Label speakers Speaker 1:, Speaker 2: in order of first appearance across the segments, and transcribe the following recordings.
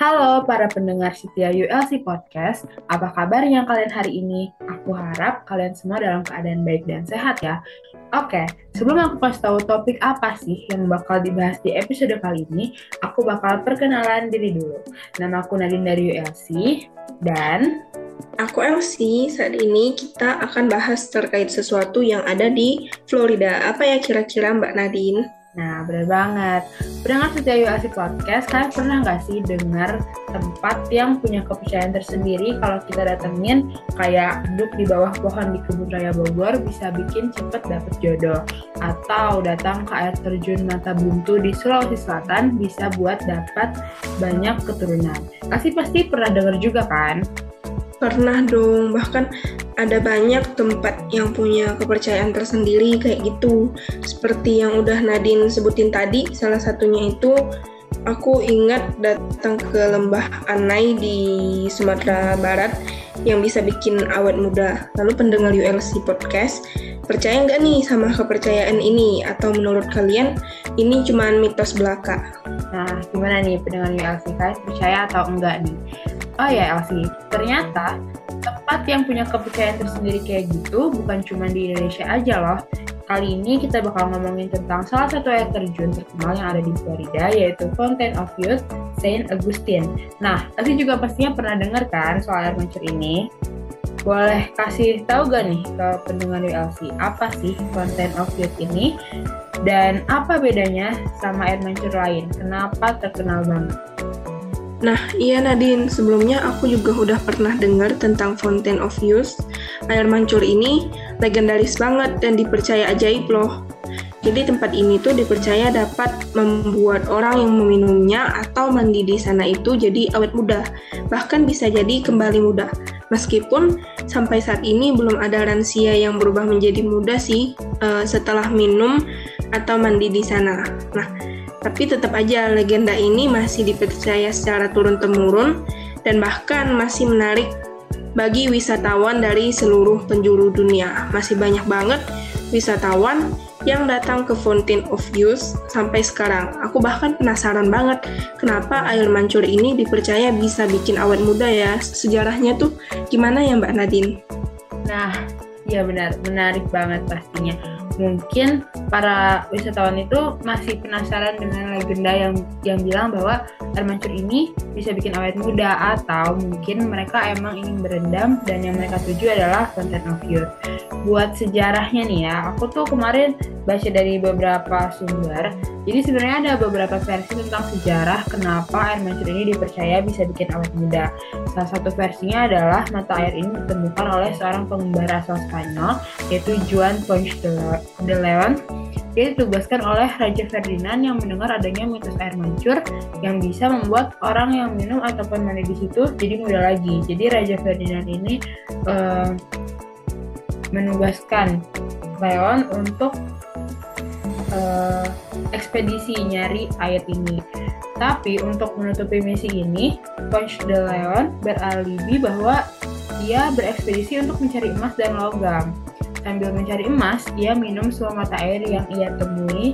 Speaker 1: Halo para pendengar setia ULC Podcast, apa kabarnya kalian hari ini? Aku harap kalian semua dalam keadaan baik dan sehat ya. Oke, sebelum aku kasih tahu topik apa sih yang bakal dibahas di episode kali ini, aku bakal perkenalan diri dulu. Nama aku Nadine dari ULC, dan...
Speaker 2: Aku Elsie, saat ini kita akan bahas terkait sesuatu yang ada di Florida. Apa ya kira-kira Mbak Nadine?
Speaker 1: Nah, benar banget. Pendengar setia UASI Podcast, kalian pernah nggak sih dengar tempat yang punya kepercayaan tersendiri kalau kita datengin kayak duduk di bawah pohon di kebun raya Bogor bisa bikin cepet dapet jodoh atau datang ke air terjun mata buntu di Sulawesi Selatan bisa buat dapat banyak keturunan. Kasih pasti pernah dengar juga kan?
Speaker 2: Pernah dong, bahkan ada banyak tempat yang punya kepercayaan tersendiri kayak gitu. Seperti yang udah Nadine sebutin tadi, salah satunya itu aku ingat datang ke lembah Anai di Sumatera Barat yang bisa bikin awet muda. Lalu pendengar ULC Podcast, percaya nggak nih sama kepercayaan ini? Atau menurut kalian ini cuma mitos belaka?
Speaker 1: Nah, gimana nih pendengar ULC? Kalian percaya atau enggak nih? Oh ya Elsie, ternyata tempat yang punya kepercayaan tersendiri kayak gitu bukan cuma di Indonesia aja loh. Kali ini kita bakal ngomongin tentang salah satu air terjun terkenal yang ada di Florida yaitu Fountain of Youth Saint Augustine. Nah, Elsie juga pastinya pernah dengar kan soal air mancur ini? Boleh kasih tahu gak nih ke pendengar ULC apa sih Fountain of Youth ini? Dan apa bedanya sama air mancur lain? Kenapa terkenal banget?
Speaker 2: Nah, iya Nadine, sebelumnya aku juga udah pernah dengar tentang Fountain of Youth. Air mancur ini legendaris banget dan dipercaya ajaib loh. Jadi tempat ini tuh dipercaya dapat membuat orang yang meminumnya atau mandi di sana itu jadi awet muda, bahkan bisa jadi kembali muda. Meskipun sampai saat ini belum ada lansia yang berubah menjadi muda sih uh, setelah minum atau mandi di sana. Nah, tapi tetap aja legenda ini masih dipercaya secara turun-temurun dan bahkan masih menarik bagi wisatawan dari seluruh penjuru dunia. Masih banyak banget wisatawan yang datang ke Fountain of Youth sampai sekarang. Aku bahkan penasaran banget kenapa air mancur ini dipercaya bisa bikin awet muda ya. Sejarahnya tuh gimana ya Mbak Nadine?
Speaker 1: Nah, ya benar, menarik banget pastinya mungkin para wisatawan itu masih penasaran dengan legenda yang yang bilang bahwa air mancur ini bisa bikin awet muda atau mungkin mereka emang ingin berendam dan yang mereka tuju adalah Fountain of Youth. Buat sejarahnya nih ya, aku tuh kemarin baca dari beberapa sumber. Jadi sebenarnya ada beberapa versi tentang sejarah kenapa air mancur ini dipercaya bisa bikin awet muda. Salah satu versinya adalah mata air ini ditemukan oleh seorang pengembara asal Spanyol yaitu Juan Ponce de Leon dia ditugaskan oleh Raja Ferdinand yang mendengar adanya mitos air mancur yang bisa membuat orang yang minum ataupun mandi di situ jadi muda lagi. Jadi Raja Ferdinand ini uh, menugaskan Leon untuk uh, ekspedisi nyari air ini. Tapi untuk menutupi misi ini, Ponce de Leon beralibi bahwa dia berekspedisi untuk mencari emas dan logam. Sambil mencari emas, ia minum semua mata air yang ia temui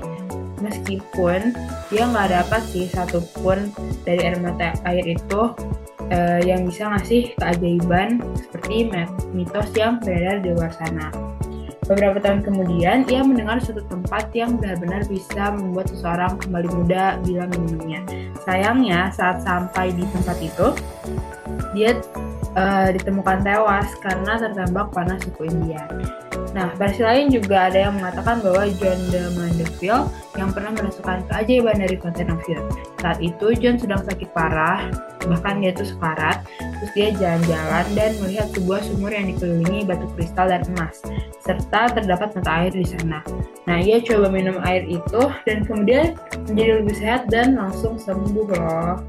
Speaker 1: meskipun dia nggak dapat sih satupun dari air mata air itu uh, yang bisa ngasih keajaiban seperti mitos yang beredar di luar sana. Beberapa tahun kemudian, ia mendengar suatu tempat yang benar-benar bisa membuat seseorang kembali muda bila minumnya. Sayangnya, saat sampai di tempat itu, dia uh, ditemukan tewas karena tertembak panas suku Indian. Nah, versi lain juga ada yang mengatakan bahwa John de Mandeville yang pernah merasakan keajaiban dari Fountain of Youth. Saat itu John sedang sakit parah, bahkan dia itu sekarat, terus dia jalan-jalan dan melihat sebuah sumur yang dikelilingi batu kristal dan emas, serta terdapat mata air di sana. Nah, ia coba minum air itu dan kemudian menjadi lebih sehat dan langsung sembuh loh.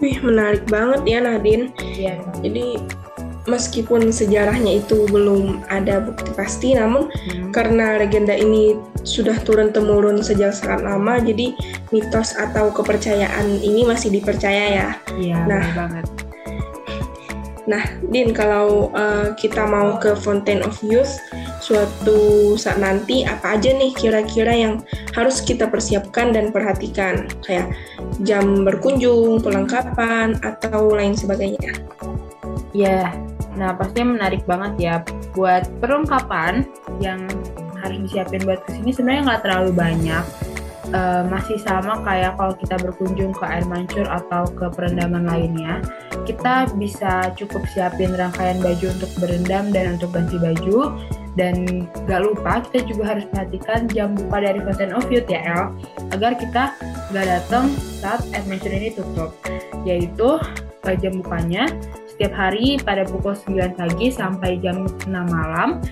Speaker 2: Wih, menarik banget ya Nadine. Iya. Jadi meskipun sejarahnya itu belum ada bukti pasti, namun hmm. karena legenda ini sudah turun temurun sejak sangat lama, jadi mitos atau kepercayaan ini masih dipercaya ya.
Speaker 1: Iya, nah, banget.
Speaker 2: Nah, Din, kalau uh, kita mau ke Fountain of Youth suatu saat nanti, apa aja nih kira-kira yang harus kita persiapkan dan perhatikan? Kayak jam berkunjung, perlengkapan, atau lain sebagainya.
Speaker 1: Ya, nah pastinya menarik banget ya. Buat perlengkapan yang harus disiapin buat ke sini sebenarnya nggak terlalu banyak uh, masih sama kayak kalau kita berkunjung ke air mancur atau ke perendaman lainnya, kita bisa cukup siapin rangkaian baju untuk berendam dan untuk ganti baju. Dan gak lupa kita juga harus perhatikan jam buka dari Fountain of Youth ya El, agar kita gak datang saat air mancur ini tutup. Yaitu jam bukanya setiap hari pada pukul 9 pagi sampai jam 6 malam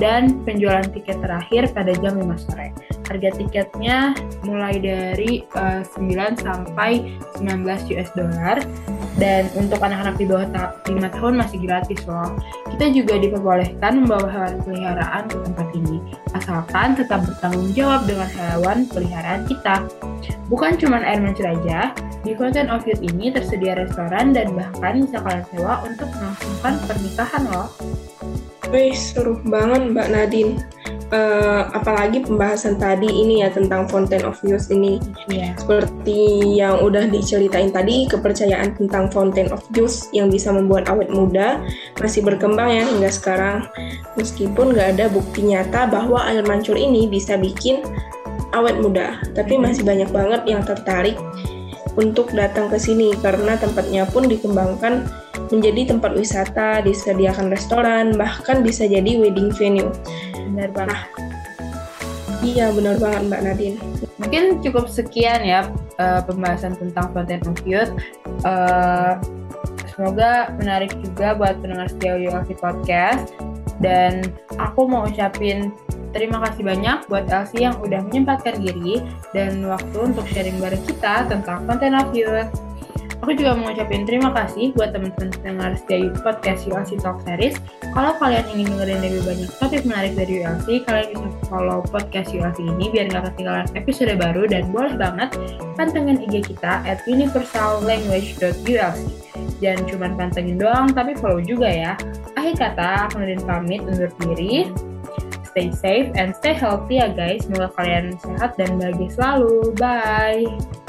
Speaker 1: dan penjualan tiket terakhir pada jam 5 sore. Harga tiketnya mulai dari uh, eh, 9 sampai 19 US dollar dan untuk anak-anak di bawah 5 tahun masih gratis loh. Kita juga diperbolehkan membawa hewan peliharaan ke tempat ini, asalkan tetap bertanggung jawab dengan hewan peliharaan kita. Bukan cuma air mancur aja, di Fountain of Youth ini tersedia restoran dan bahkan bisa kalian sewa untuk melangsungkan pernikahan loh.
Speaker 2: Wih, seru banget Mbak Nadine. Uh, apalagi pembahasan tadi ini ya tentang Fountain of Youth ini. Yeah. Seperti yang udah diceritain tadi, kepercayaan tentang Fountain of Youth yang bisa membuat awet muda masih berkembang ya hingga sekarang. Meskipun nggak ada bukti nyata bahwa air mancur ini bisa bikin awet muda, tapi masih banyak banget yang tertarik untuk datang ke sini karena tempatnya pun dikembangkan menjadi tempat wisata, disediakan restoran, bahkan bisa jadi wedding venue.
Speaker 1: Benar banget. Nah,
Speaker 2: iya benar banget Mbak Nadine.
Speaker 1: Mungkin cukup sekian ya uh, pembahasan tentang Fountain of Youth. Uh, semoga menarik juga buat pendengar setia ULC Podcast. Dan aku mau ucapin terima kasih banyak buat Elsie yang udah menyempatkan diri dan waktu untuk sharing bareng kita tentang Fountain of Youth. Aku juga mengucapkan terima kasih buat teman-teman pendengar setia podcast ULC Talk Series. Kalau kalian ingin dengerin lebih banyak topik menarik dari ULC, kalian bisa follow podcast ULC ini biar nggak ketinggalan episode baru dan boleh banget pantengin IG kita at universallanguage.ulc. Jangan cuma pantengin doang, tapi follow juga ya. Akhir kata, aku Nadine pamit undur diri. Stay safe and stay healthy ya guys. Semoga kalian sehat dan bahagia selalu. Bye!